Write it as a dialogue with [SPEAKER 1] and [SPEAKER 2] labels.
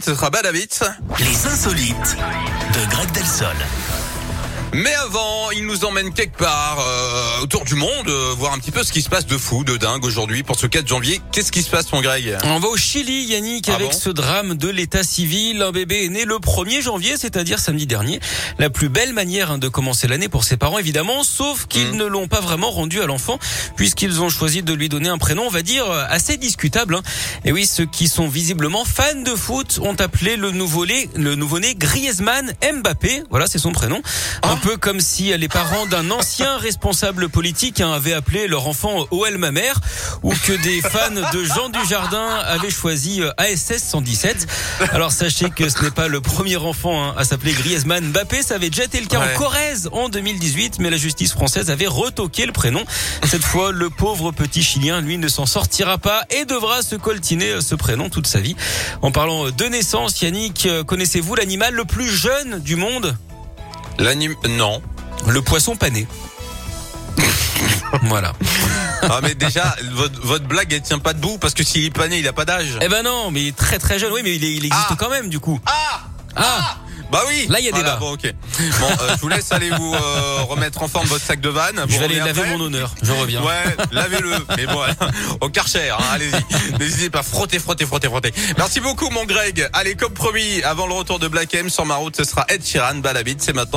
[SPEAKER 1] Ce sera Bad Habits.
[SPEAKER 2] Les insolites de Greg Delsol.
[SPEAKER 1] Mais avant, il nous emmène quelque part euh, autour du monde, euh, voir un petit peu ce qui se passe de fou, de dingue aujourd'hui pour ce 4 janvier. Qu'est-ce qui se passe, mon Greg?
[SPEAKER 3] On va au Chili, Yannick,
[SPEAKER 1] Ah
[SPEAKER 3] avec
[SPEAKER 1] bon?
[SPEAKER 3] ce drame de l'état civil. Un bébé est né le 1er janvier, c'est-à-dire samedi dernier. La plus belle manière hein, de commencer l'année pour ses parents, évidemment, sauf qu'ils
[SPEAKER 1] Mhm.
[SPEAKER 3] ne l'ont pas vraiment rendu à l'enfant, puisqu'ils ont choisi de lui donner un prénom, on va dire, euh, assez discutable. hein. Et oui, ceux qui sont visiblement fans de foot ont appelé le nouveau-né, le nouveau-né Griezmann Mbappé. Voilà, c'est son prénom. Un peu comme si les parents d'un ancien responsable politique hein, avaient appelé leur enfant OL ma mère, ou que des fans de Jean Dujardin avaient choisi euh, ASS 117. Alors sachez que ce n'est pas le premier enfant hein, à s'appeler Griezmann Mbappé, ça avait déjà été le cas
[SPEAKER 1] Ouais.
[SPEAKER 3] en Corrèze en 2018, mais la justice française avait retoqué le prénom. Cette fois, le pauvre petit Chilien, lui, ne s'en sortira pas et devra se coltiner euh, ce prénom toute sa vie. En parlant de naissance, Yannick, euh, connaissez-vous l'animal le plus jeune du monde?
[SPEAKER 1] L'anime... Non.
[SPEAKER 3] Le poisson pané. voilà.
[SPEAKER 1] Ah mais déjà, votre, votre blague, elle tient pas debout parce que s'il est pané, il a pas d'âge.
[SPEAKER 3] Eh ben non, mais il est très très jeune. Oui, mais il, est- il existe
[SPEAKER 1] Ah.
[SPEAKER 3] quand même du coup.
[SPEAKER 1] Ah
[SPEAKER 3] Ah,
[SPEAKER 1] Bah oui
[SPEAKER 3] Là, il y a
[SPEAKER 1] Voilà,
[SPEAKER 3] débat.
[SPEAKER 1] Bon, ok. Bon, euh, je vous laisse aller vous euh, remettre en forme votre sac de vanne.
[SPEAKER 3] je
[SPEAKER 1] Vous
[SPEAKER 3] vais aller laver
[SPEAKER 1] après.
[SPEAKER 3] mon honneur. Je reviens.
[SPEAKER 1] Ouais, lavez-le. Mais bon, au karcher, hein, allez-y. N'hésitez pas, frottez, frottez, frottez, frottez. Merci beaucoup, mon Greg. Allez, comme promis, avant le retour de Black M sur ma route, ce sera Ed Sheeran, Balabit, c'est maintenant.